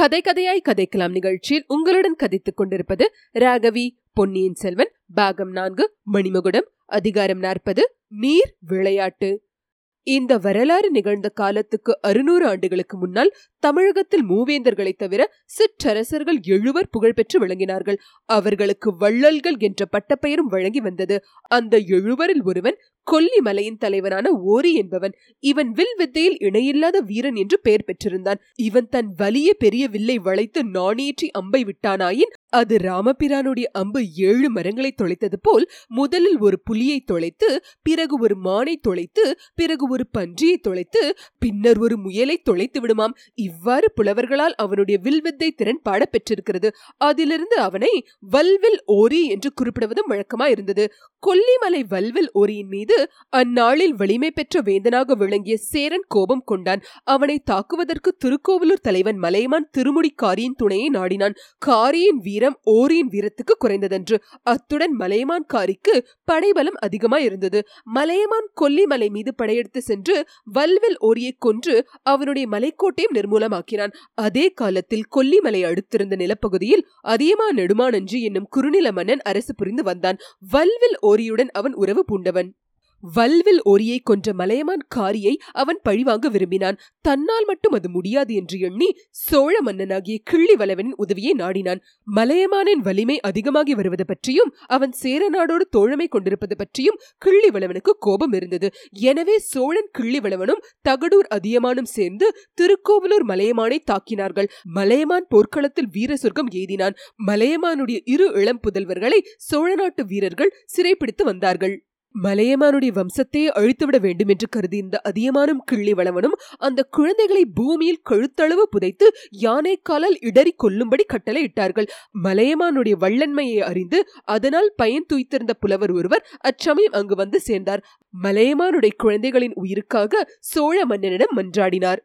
கதை கதையாய் கதைக்கலாம் நிகழ்ச்சியில் உங்களுடன் கதைத்துக் கொண்டிருப்பது ராகவி பொன்னியின் செல்வன் பாகம் நான்கு மணிமகுடம் அதிகாரம் நாற்பது நீர் விளையாட்டு. இந்த வரலாறு நிகழ்ந்த காலத்துக்கு அறுநூறு ஆண்டுகளுக்கு முன்னால் தமிழகத்தில் மூவேந்தர்களை தவிர சிற்றரசர்கள் எழுவர் புகழ்பெற்று விளங்கினார்கள். அவர்களுக்கு வள்ளல்கள் என்ற பட்டப்பெயரும் வழங்கி வந்தது. அந்த எழுவரில் ஒருவன் கொல்லிமலையின் தலைவனான ஓரி என்பவன் இவன் வில் வித்தையில் இணையில்லாத வீரன் என்று பெயர் பெற்றிருந்தான். இவன் தன் வலிய பெரிய வில்லை வளைத்து நாணேற்றி அம்பை விட்டானாயின் அது ராமபிரானுடைய அம்பு ஏழு மரங்களை தொலைத்தது போல் முதலில் ஒரு புலியை தொலைத்து பிறகு ஒரு மானை தொலைத்து பிறகு ஒரு பன்றியை தொலைத்து பின்னர் ஒரு முயலை தொலைத்து விடுமாம். இவ்வாறு புலவர்களால் அவனுடைய வில்வித்தை திறன் பாடப்பெற்றிருக்கிறது. அதிலிருந்து அவனை வல்வில் ஓரி என்று குறிப்பிடுவதும் வழக்கமா இருந்தது கொல்லிமலை வல்வில் ஓரியின் மீது அந்நாளில் வலிமை பெற்ற வேந்தனாக விளங்கிய சேரன் கோபம் கொண்டான். அவனை தாக்குவதற்கு திருக்கோவிலூர் தலைவன் மலையமான் திருமுடிக்காரியின் துணையை நாடினான். காரியின் வீரம் ஓரியின் வீரத்துக்கு குறைந்ததென்று. அத்துடன் மலையமான் காரிக்கு படைபலம் அதிகமாய் இருந்தது. மலையமான் கொல்லிமலை மீது படையெடுத்து சென்று வல்வில் ஓரியை கொன்று அவனுடைய மலைக்கோட்டையும் நிர்மூலமாக்கினான். அதே காலத்தில் கொல்லிமலை அடுத்திருந்த நிலப்பகுதியில் அதியமா நெடுமானஞ்சி என்னும் குறுநில மன்னன் அரசு புரிந்து வந்தான். வல்வில் கோரியுடன் அவன் உறவு பூண்டவன். வல்வில் ஒரியை கொன்ற மலையமான் காரியை அவன் பழிவாங்க விரும்பினான். தன்னால் மட்டும் அது முடியாது என்று எண்ணி சோழ மன்னனாகிய கிள்ளி வளவனின் உதவியை நாடினான். மலையமானின் வலிமை அதிகமாகி வருவது பற்றியும் அவன் சேர நாடோடு தோழமை கொண்டிருப்பது பற்றியும் கிள்ளி வளவனுக்கு கோபம் இருந்தது. எனவே சோழன் கிள்ளி வளவனும் தகடூர் அதியமானும் சேர்ந்து திருக்கோவலூர் மலையமானை தாக்கினார்கள். மலையமான் போர்க்களத்தில் வீர சொர்க்கம் எய்தினான். மலையமானுடைய இரு இளம் புதல்வர்களை சோழ நாட்டு வீரர்கள் சிறைப்பிடித்து வந்தார்கள். மலையமானுடைய வம்சத்தையே அழித்துவிட வேண்டும் என்று கருதியிருந்த அதியமானும் கிள்ளி வளவனும் அந்த குழந்தைகளை பூமியில் கழுத்தளவு புதைத்து யானை காலால் இடறி கொல்லும்படி கட்டளை இட்டார்கள். மலையமானுடைய வள்ளன்மையை அறிந்து அதனால் பயன் துய்த்திருந்த புலவர் ஒருவர் அச்சமயம் அங்கு வந்து சேர்ந்தார். மலையமானுடைய குழந்தைகளின் உயிருக்காக சோழ மன்னனிடம் மன்றாடினார்.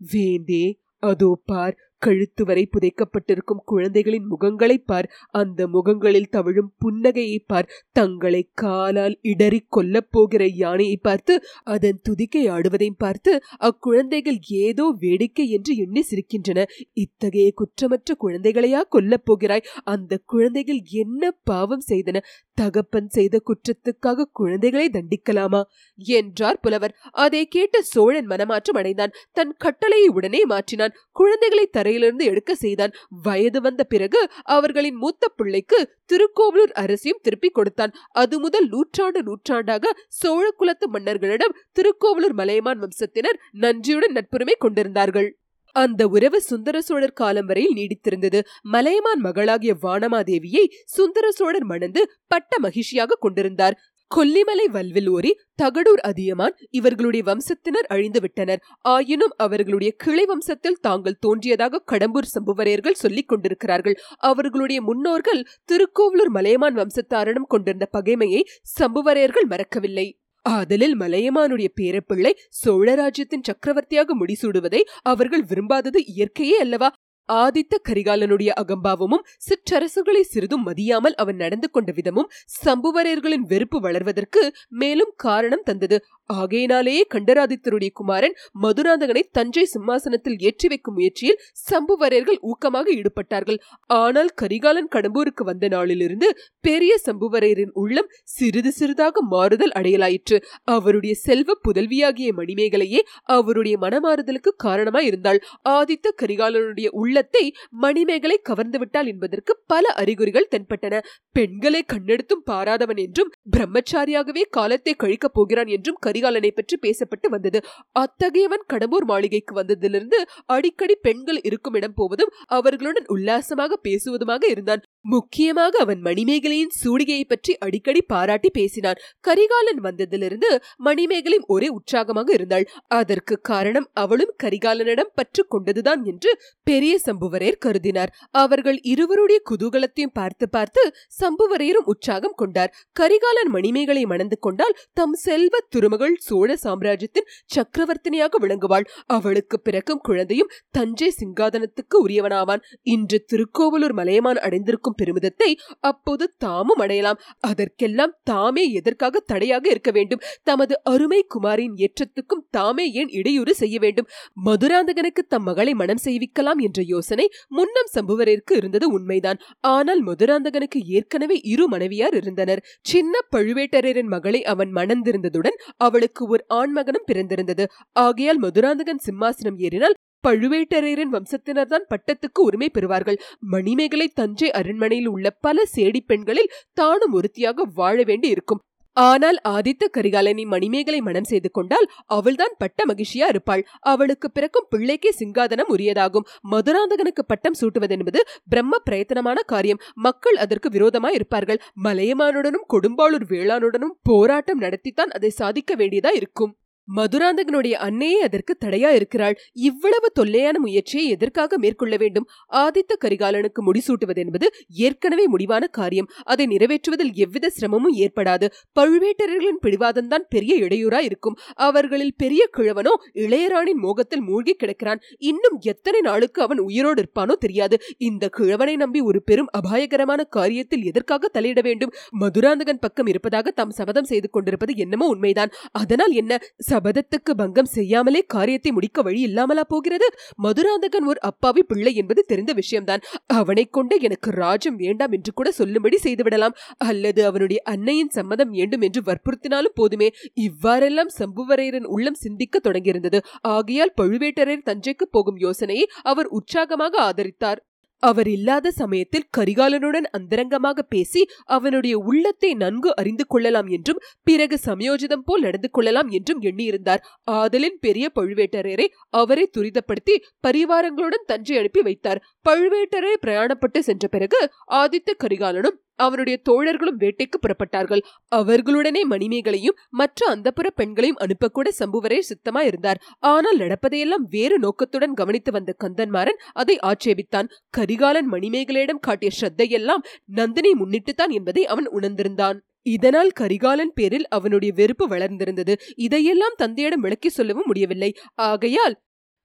வேந்தே அதோ பார் கழுத்து வரை புதைக்கப்பட்டிருக்கும் குழந்தைகளின் முகங்களை பார். அந்த முகங்களில் தவிழும் புன்னகையை பார். தங்களை காலால் இடறி கொல்லப் போகிற யானையை பார்த்து அதன் துதிக்கை ஆடுவதையும் பார்த்து அக்குழந்தைகள் ஏதோ வேடிக்கை என்று எண்ணி சிரிக்கின்றன. இத்தகைய குற்றமற்ற குழந்தைகளையா கொல்லப் போகிறாய்? அந்த குழந்தைகள் என்ன பாவம் செய்தன? தகப்பன் செய்த குற்றத்துக்காக குழந்தைகளை தண்டிக்கலாமா? என்றார் புலவர். அதை கேட்ட சோழன் மனமாற்றம் அடைந்தான். தன் கட்டளையை உடனே மாற்றினான். குழந்தைகளை தரையிலிருந்து எடுக்க செய்தான். வயது வந்த பிறகு அவர்களின் மூத்த பிள்ளைக்கு திருக்கோவிலூர் அரசியும் திருப்பி கொடுத்தான். அது முதல் நூற்றாண்டு நூற்றாண்டாக சோழ குலத்து மன்னர்களிடம் திருக்கோவிலூர் மலையமான் வம்சத்தினர் நன்றியுடன் நட்புரிமை கொண்டிருந்தார்கள். அந்த உறவு சுந்தர சோழர் காலம் வரையில் நீடித்திருந்தது. மலையமான் மகளாகிய வானமாதேவியை சுந்தர சோழர் மணந்து பட்ட மகிழ்ச்சியாக கொண்டிருந்தார். கொல்லிமலை வல்வில் ஓரி தகடூர் அதியமான் இவர்களுடைய வம்சத்தினர் அழிந்துவிட்டனர் ஆயினும் அவர்களுடைய கிளை வம்சத்தில் தாங்கள் தோன்றியதாக கடம்பூர் சம்புவரையர்கள் சொல்லிக் கொண்டிருக்கிறார்கள். அவர்களுடைய முன்னோர்கள் திருக்கோவலூர் மலையமான் வம்சத்தாரிடம் கொண்டிருந்த பகைமையை சம்புவரையர்கள் மறக்கவில்லை. ஆதலில் மலையமானுடைய பேரப்பிள்ளை சோழராஜ்யத்தின் சக்கரவர்த்தியாக முடிசூடுவதை அவர்கள் விரும்பாதது இயற்கையே அல்லவா? ஆதித்த கரிகாலனுடைய அகம்பாவமும் சிற்றரசுகளை சிறிதும் மதியாமல் அவன் நடந்து கொண்ட விதமும் சம்புவரையர்களின் வெறுப்பு வளர்வதற்கு மேலும் காரணம் தந்தது. ஆகையினாலேயே கண்டராதித்தருடைய குமாரன் மதுராந்தகனை தஞ்சை சிம்மாசனத்தில் ஏற்றி வைக்கும் முயற்சியில் சம்புவரையர்கள் ஊக்கமாக ஈடுபட்டார்கள். ஆனால் கரிகாலன் கடம்பூருக்கு வந்த நாளிலிருந்து பெரிய சம்புவரையரின் உள்ளம் சிறிது சிறிதாக மாறுதல் அடையலாயிற்று. அவருடைய செல்வ புதல்வியாகிய மணிமேகலையே அவருடைய மனமாறுதலுக்கு காரணமாய் இருந்தாள் ஆதித்த கரிகாலனுடைய உள்ளத்தை மணிமேகலை கவர்ந்து விட்டாள் என்பதற்கு பல அறிகுறிகள் தென்பட்டன. பெண்களை கண்ணெடுத்தும் பாராதவன் என்றும் பிரம்மச்சாரியாகவே காலத்தை கழிக்கப் போகிறான் என்றும் கரிகாலனை பற்றி பேசப்பட்டு வந்தது. அத்தகையவன் கடம்பூர் மாளிகைக்கு வந்ததிலிருந்து அடிக்கடி பெண்கள் இருக்கும் இடம் போவதும் அவர்களுடன் உல்லாசமாக பேசுவதுமாக இருந்தான். முக்கியமாக அவன் மணிமேகலையின் சூடிகையை பற்றி அடிக்கடி பாராட்டி பேசினான். கரிகாலன் வந்ததிலிருந்து மணிமேகலை ஒரே உற்சாகமாக இருந்தாள். அதற்கு காரணம் அவளும் கரிகாலனிடம் பற்று கொண்டதுதான் என்று பெரிய சம்புவரையர் கருதினார். அவர்கள் இருவருடைய குதூகலத்தையும் பார்த்து பார்த்து சம்புவரையரும் உற்சாகம் கொண்டார். கரிகாலன் மணிமேகலை மணந்து கொண்டால் தம் செல்வ திருமகள் சோழ சாம்ராஜ்யத்தின் சக்கரவர்த்தினியாக விளங்குவாள். அவளுக்கு பிறக்கும் குழந்தையும் தஞ்சை சிங்காதனத்துக்கு உரியவனாவான். இன்று திருக்கோவலூர் மலையமான் அடைந்திருக்கும் பெருமிதத்தை அப்போது தாமும் அடையலாம். அதற்கெல்லாம் தாமே எதற்காக தடையாக இருக்க வேண்டும். தமது அருமை குமாரின் ஏற்றத்துக்கும் தாமே ஏன் இடையூறு செய்ய வேண்டும்? மதுராந்தகனுக்கு தம் மகளை மனம் செய்விக்கலாம் என்ற யோசனை முன்னம் சம்புவரிற்கு இருந்தது உண்மைதான். ஆனால் மதுராந்தகனுக்கு ஏற்கனவே இரு மனைவியார் இருந்தனர். சின்ன பழுவேட்டரையரின் மகளை அவன் மணந்திருந்ததுடன் அவளுக்கு ஒரு ஆண்மகனும் பிறந்திருந்தது. ஆகையால் மதுராந்தகன் சிம்மாசனம் ஏறினால் பழுவேட்டரையரின் வம்சத்தினர்தான் பட்டத்துக்கு உரிமை பெறுவார்கள். மணிமேகலை தஞ்சை அரண்மனையில் உள்ள பல சேடி பெண்களில் தானும் ஒருத்தியாக வாழ வேண்டி இருக்கும் ஆனால் ஆதித்த கரிகாலனை மணிமேகலை மனம் செய்து கொண்டால் அவள்தான் பட்ட மகிழ்ச்சியா இருப்பாள். அவளுக்கு பிறக்கும் பிள்ளைக்கே சிங்காதனம் உரியதாகும். மதுராந்தகனுக்கு பட்டம் சூட்டுவதென்பது பிரம்ம பிரயத்தனமான காரியம். மக்கள் அதற்கு விரோதமாய் இருப்பார்கள். மலையமானுடனும் கொடும்பாளூர் வேளானுடனும் போராட்டம் நடத்தித்தான் அதை சாதிக்க வேண்டியதா இருக்கும். மதுராந்தகனுடைய அன்னையே அதற்கு தடையா இருக்கிறாள். இவ்வளவு தொல்லையான முயற்சியை எதற்காக மேற்கொள்ள வேண்டும்? ஆதித்த கரிகாலனுக்கு முடிசூட்டுவது என்பது ஏற்கனவே முடிவான காரியம். அதை நிறைவேற்றுவதில் எவ்வித சிரமமும் ஏற்படாது. பழுவேட்டரர்களின் பிடிவாதம்தான் பெரிய இடையூறா இருக்கும். அவர்களில் பெரிய கிழவனோ இளையராணின் மோகத்தில் மூழ்கி கிடக்கிறான். இன்னும் எத்தனை நாளுக்கு அவன் உயிரோடு இருப்பானோ தெரியாது. இந்த கிழவனை நம்பி ஒரு பெரும் அபாயகரமான காரியத்தில் எதற்காக தலையிட வேண்டும்? மதுராந்தகன் பக்கம் இருப்பதாக தாம் சபதம் செய்து கொண்டிருப்பது என்னமோ உண்மைதான். அதனால் என்ன? சபதத்துக்கு பங்கம் செய்யாமலே காரியத்தை முடிக்க வழி இல்லாமலா போகிறது? மதுராந்தகன் ஒரு அப்பாவி பிள்ளை என்பது தெரிந்த விஷயம்தான். அவனை கொண்டு எனக்கு ராஜம் வேண்டாம் என்று கூட சொல்லும்படி செய்துவிடலாம். அல்லது அவனுடைய அன்னையின் சம்மதம் வேண்டும் என்று வற்புறுத்தினாலும் போதுமே. இவ்வாறெல்லாம் சம்புவரையரின் உள்ளம் சிந்திக்க தொடங்கியிருந்தது. ஆகையால் பழுவேட்டரையர் தஞ்சைக்கு போகும் யோசனையை அவர் உற்சாகமாக ஆதரித்தார். அவர் இல்லாத சமயத்தில் கரிகாலனுடன் அந்தரங்கமாக பேசி அவனுடைய உள்ளத்தை நன்கு அறிந்து கொள்ளலாம் என்றும் பிறகு சமயோஜிதம் போல் நடந்து கொள்ளலாம் என்றும் எண்ணியிருந்தார். ஆதலின் பெரிய பழுவேட்டரையரை அவரை துரிதப்படுத்தி பரிவாரங்களுடன் தஞ்சை அனுப்பி வைத்தார். பழுவேட்டரையர் பிரயாணப்பட்டு சென்ற பிறகு ஆதித்த கரிகாலனும் அவனுடைய தோழர்களும் வேட்டைக்கு புறப்பட்டார்கள். அவர்களுடனே மணிமேகலையும் மற்ற அந்தப்புற பெண்களையும் அனுப்பக்கூட சம்புவரே சித்தமா இருந்தார் ஆனால் நடப்பதையெல்லாம் வேறு நோக்கத்துடன் கவனித்து வந்த கந்தன்மாறன் அதை ஆட்சேபித்தான். கரிகாலன் மணிமேகலையிடம் காட்டிய ஸ்ரத்தையெல்லாம் நந்தினி முன்னிட்டுத்தான் என்பதை அவன் உணர்ந்திருந்தான். இதனால் கரிகாலன் பேரில் அவனுடைய வெறுப்பு வளர்ந்திருந்தது. இதையெல்லாம் தந்தையிடம் விளக்கி சொல்லவும் முடியவில்லை. ஆகையால்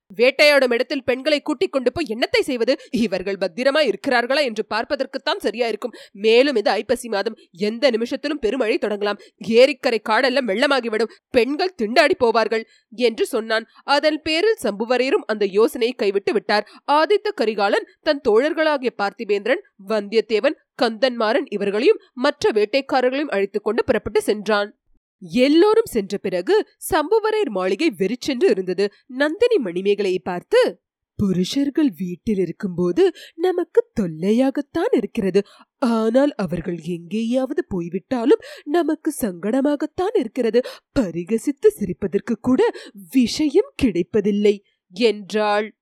வேட்டையாடும் இடத்தில் பெண்களை கூட்டிக் கொண்டு போய் என்னத்தை செய்வது? இவர்கள் பத்திரமா இருக்கிறார்களா என்று பார்ப்பதற்குத்தான் சரியா இருக்கும். மேலும் இது ஐப்பசி மாதம். எந்த நிமிஷத்திலும் பெருமழை தொடங்கலாம். ஏரிக்கரை காடெல்லாம் வெள்ளமாகிவிடும். பெண்கள் திண்டாடி போவார்கள் என்று சொன்னான். அதன் பேரில் சம்புவரையரும் அந்த யோசனையை கைவிட்டு விட்டார். ஆதித்த கரிகாலன் தன் தோழர்களாகிய பார்த்திபேந்திரன் வந்தியத்தேவன் கந்தன்மாறன் இவர்களையும் மற்ற வேட்டைக்காரர்களையும் அழைத்துக் கொண்டு புறப்பட்டு சென்றான். எல்லோரும் சென்ற பிறகு சம்புவரையர் மாளிகை வெறிச்சென்று இருந்தது. நந்தினி மணிமேகலையை பார்த்து புருஷர்கள் வீட்டில் இருக்கும்போது நமக்கு தொல்லையாகத்தான் இருக்கிறது. ஆனால் அவர்கள் எங்கேயாவது போய்விட்டாலும் நமக்கு சங்கடமாகத்தான் இருக்கிறது. பரிகசித்து சிரிப்பதற்கு கூட விஷயம் கிடைப்பதில்லை என்றாள்.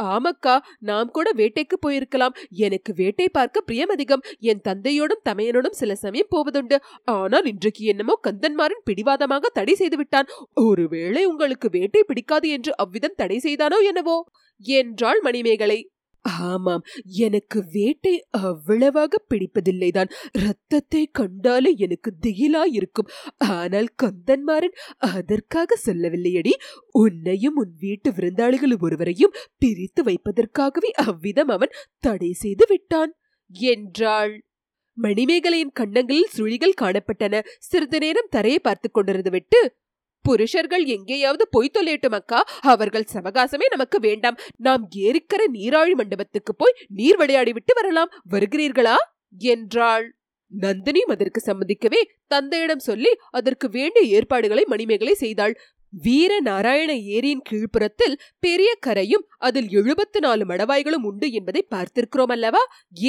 ஆமக்கா நாம் கூட வேட்டைக்கு போயிருக்கலாம். எனக்கு வேட்டை பார்க்க பிரியம் அதிகம் என் தந்தையோடும் தமையனோடும் சில சமயம் போவதுண்டு. ஆனால் இன்றைக்கு என்னமோ கந்தன்மாரன் பிடிவாதமாக தடை செய்து விட்டான் ஒருவேளை உங்களுக்கு வேட்டை பிடிக்காது என்று அவ்விதம் தடை செய்தானோ என்னவோ? என்றாள் மணிமேகலை. ஆமாம் எனக்கு வேட்டை அவ்வளவாக பிடிப்பதில்லைதான். இரத்தத்தை கண்டாலே எனக்கு திகிலா இருக்கும் ஆனால் கந்தன்மாறன் அதற்காக சொல்லவில்லையடி. உன்னையும் உன் வீட்டு விருந்தாளிகள் ஒருவரையும் பிரித்து வைப்பதற்காகவே அவ்விதம் அவன் தடை செய்து விட்டான் என்றாள். மணிமேகலையின் கண்ணங்களில் சுழிகள் காணப்பட்டன. சிறிது நேரம் தரையை பார்த்துக் கொண்டிருந்து விட்டு புருஷர்கள் எங்கேயாவது பொய் தொல்லையட்டும் அக்கா. அவர்கள் சவகாசமே நமக்கு வேண்டாம். நாம் ஏரிக்கர நீராழி மண்டபத்துக்கு போய் நீர் விளையாடி விட்டு வரலாம். வருகிறீர்களா? என்றாள். நந்தினியும் அதற்கு சம்மதிக்கவே தந்தையிடம் சொல்லி அதற்கு வேண்டிய ஏற்பாடுகளை மணிமேகலை செய்தாள். வீர நாராயண ஏரியின் கீழ்ப்புறத்தில் பெரிய கரையும் அதில் எழுபத்து நாலு மடவாய்களும் உண்டு என்பதை பார்த்திருக்கிறோம் அல்லவா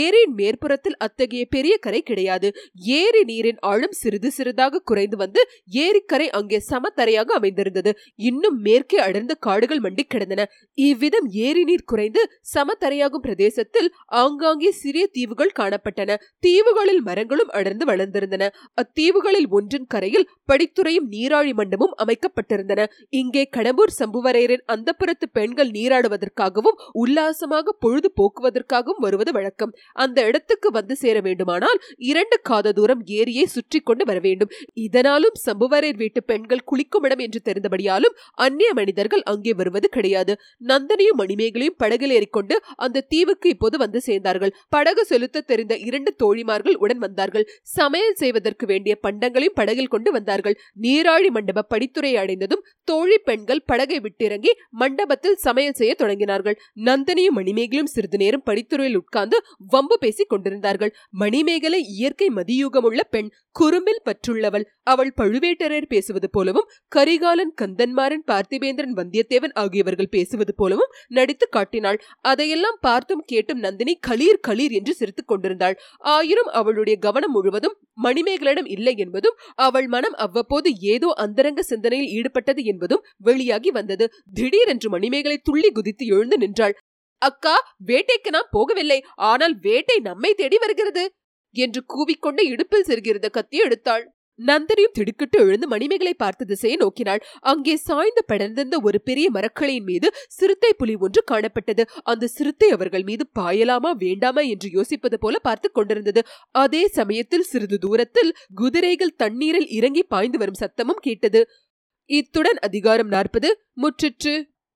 ஏரியின் மேற்புறத்தில் அத்தகைய பெரிய கரை கிடையாது. ஏரி நீரின் ஆழம் சிறிது சிறிதாக குறைந்து வந்து ஏரிக்கரை அங்கே சமத்தரையாக அமைந்திருந்தது. இன்னும் மேற்கே அடர்ந்த காடுகள் மண்டி கிடந்தன. இவ்விதம் ஏரி நீர் குறைந்து சமத்தரையாகும் பிரதேசத்தில் ஆங்காங்கே சிறிய தீவுகள் காணப்பட்டன. தீவுகளில் மரங்களும் அடர்ந்து வளர்ந்திருந்தன. அத்தீவுகளில் ஒன்றின் கரையில் படித்துறையும் நீராழி மண்டமும் அமைக்கப்பட்டிருந்தன. கொண்டிருந்தன இங்கே கடம்பூர் சம்புவரையரின் அந்தப்புறத்து பெண்கள் நீராடுவதற்காகவும் உல்லாசமாக பொழுது போக்குவதற்காகவும் வருவது வழக்கம். அந்த இடத்துக்கு வந்து சேர வேண்டுமானால் இரண்டு காத தூரம் ஏரியை சுற்றி கொண்டு வர வேண்டும். இதனாலும் சம்புவரையர் வீட்டு பெண்கள் குளிக்கும் இடம் என்று தெரிந்தபடியாலும் அந்நிய மனிதர்கள் அங்கே வருவது கிடையாது. நந்தனையும் மணிமேகலையும் படகில் ஏறிக்கொண்டு அந்த தீவுக்கு இப்போது வந்து சேர்ந்தார்கள். படகு செலுத்த தெரிந்த இரண்டு தோழிமார்கள் உடன் வந்தார்கள். சமையல் செய்வதற்கு வேண்டிய பண்டங்களையும் படகில் கொண்டு வந்தார்கள். நீராழி மண்டப படித்துறை அடைந்ததும் தோழி பெண்கள் படகை விட்டிறங்கி மண்டபத்தில் சமையல் செய்ய தொடங்கினார்கள். நந்தினியும் மணிமேகலும் சிறிது நேரம் படித்துறையில் உட்கார்ந்து வம்பு பேசிக் கொண்டிருந்தார்கள். மணிமேகலை இயற்கை மதியூகமுள்ள பெண் குறும்பில் பற்றுள்ளவள். அவள் பழுவேட்டரையர் பேசுவது போலவும் கரிகாலன் கந்தன்மாறன் பார்த்திபேந்திரன் வந்தியத்தேவன் ஆகியவர்கள் பேசுவது போலவும் நடித்து காட்டினாள். அதையெல்லாம் பார்த்தும் கேட்டும் நந்தினி களீர் களீர் என்று சிரித்துக் கொண்டிருந்தாள். ஆயினும் அவளுடைய கவனம் முழுவதும் மணிமேகலிடம் இல்லை என்பதும் அவள் மனம் அவ்வப்போது ஏதோ அந்தரங்க சிந்தனையில் ஈடுபட்டது என்பதும் வெளியாகி வந்தது. திடீரென்று மணிமேகலை துள்ளி குதித்து எழுந்து நின்றாள். அக்கா வேட்டைக்கு நாம் போகவில்லை. ஆனால் வேட்டை நம்மை தேடி வருகிறது என்று கூவிக்கொண்டு இடுப்பில் செருகிறத கத்தி எடுத்தாள். நந்தினியும் திடுக்கிட்டு எழுந்து மணிமேகலை பார்த்த திசையை நோக்கினாள். அங்கே சாய்ந்து படர்ந்திருந்த ஒரு பெரிய மரக்கலையின் மீது சிறுத்தை புலி ஒன்று காணப்பட்டது. அந்த சிறுத்தை அவர்கள் மீது பாயலாமா வேண்டாமா என்று யோசிப்பது போல பார்த்து கொண்டிருந்தது. அதே சமயத்தில் சிறிது தூரத்தில் குதிரைகள் தண்ணீரில் இறங்கி பாய்ந்து வரும் சத்தமும் கேட்டது. இத்துடன் அதிகாரம் நாற்பது. முற்றிற்று.